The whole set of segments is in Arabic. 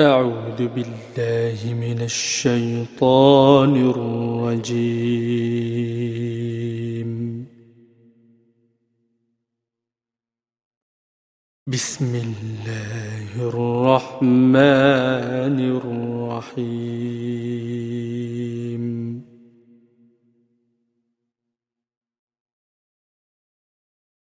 أعوذ بالله من الشيطان الرجيم. بسم الله الرحمن الرحيم.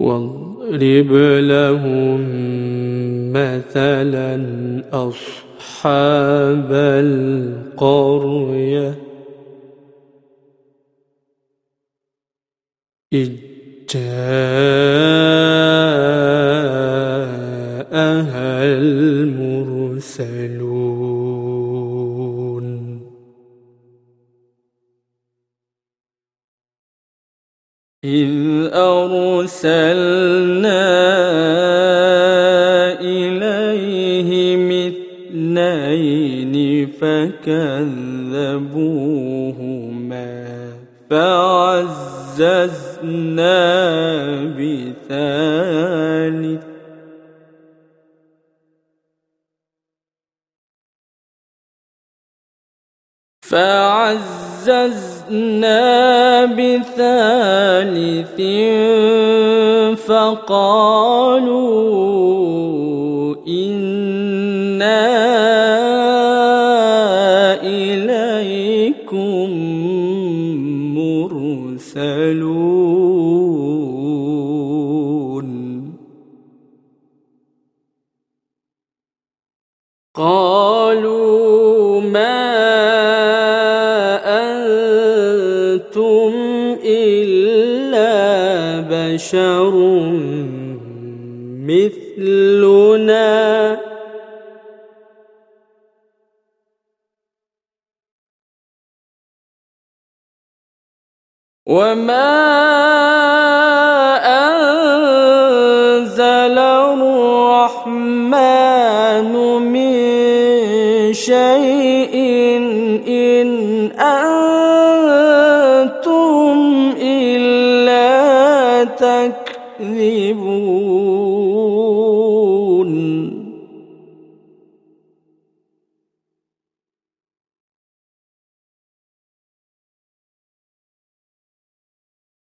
واضرب لهم مثلا أصحاب أصحاب القرية. إذ جاءها المرسلون. إذ أرسلنا فكذبوهما فعززنا بثالث فعززنا بثالث فقالوا بشر مثلنا. وما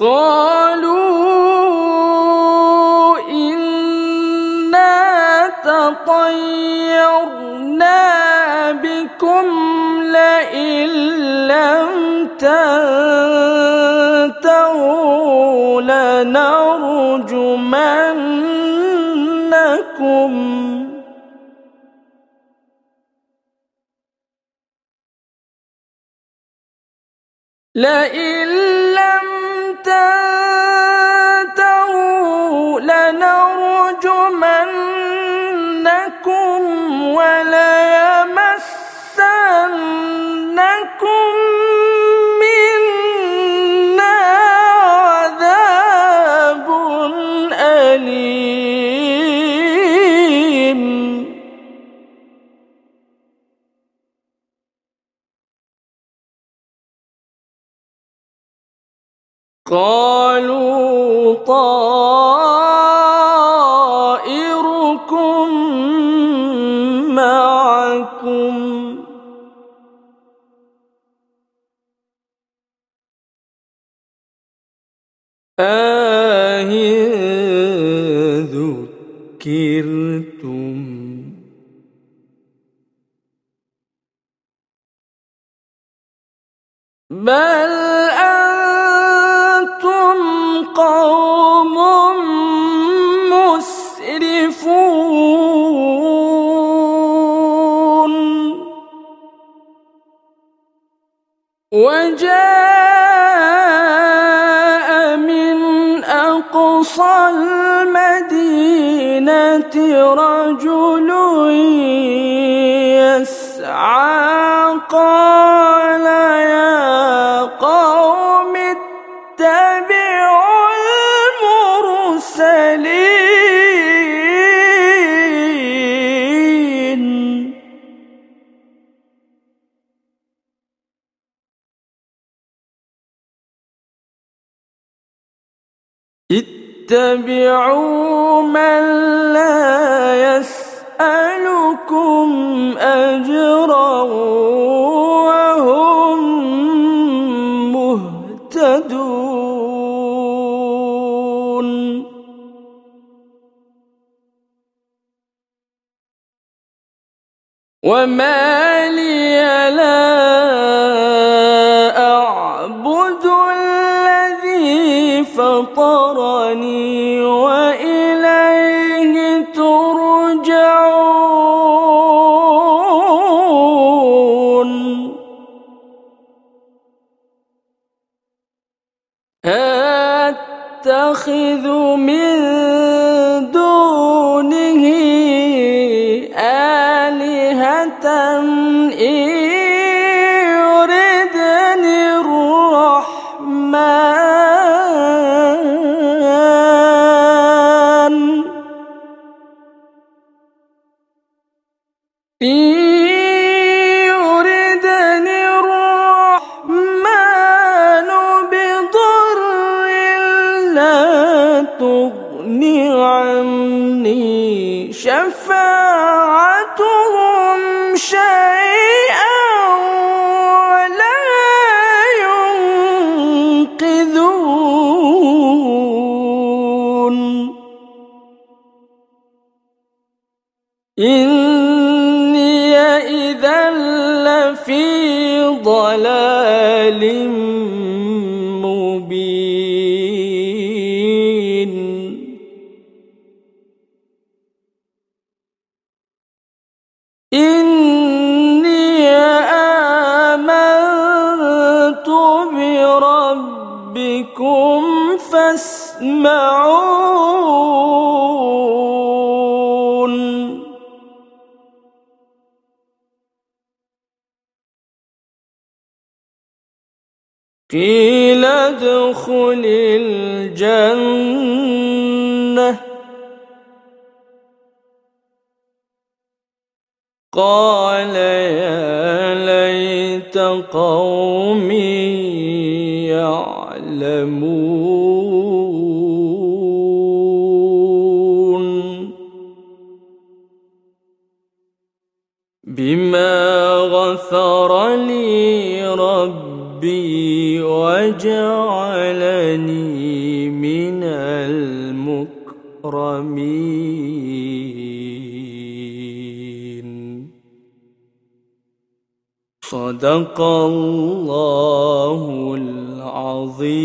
قالوا إنا تطيرنا بكم لئن لم تنتهوا لنرجمنكم. لئن قالوا طائركم معكم. آه ذكرتم وجاء من أقصى المدينة رجل يسعى قال اتبعوا من لا يسألكم أجرا وهم مهتدون. وما لي لا أتخذ لا تغن عني شفاعتهم شيئا ولا ينقذون. إني إذا لفي ضلال مبين. فاسمعون قيل ادخل الجنة. قال يا ليت قومي بما غفر لي ربي وجعلني من المكرمين. صدق الله العظيم.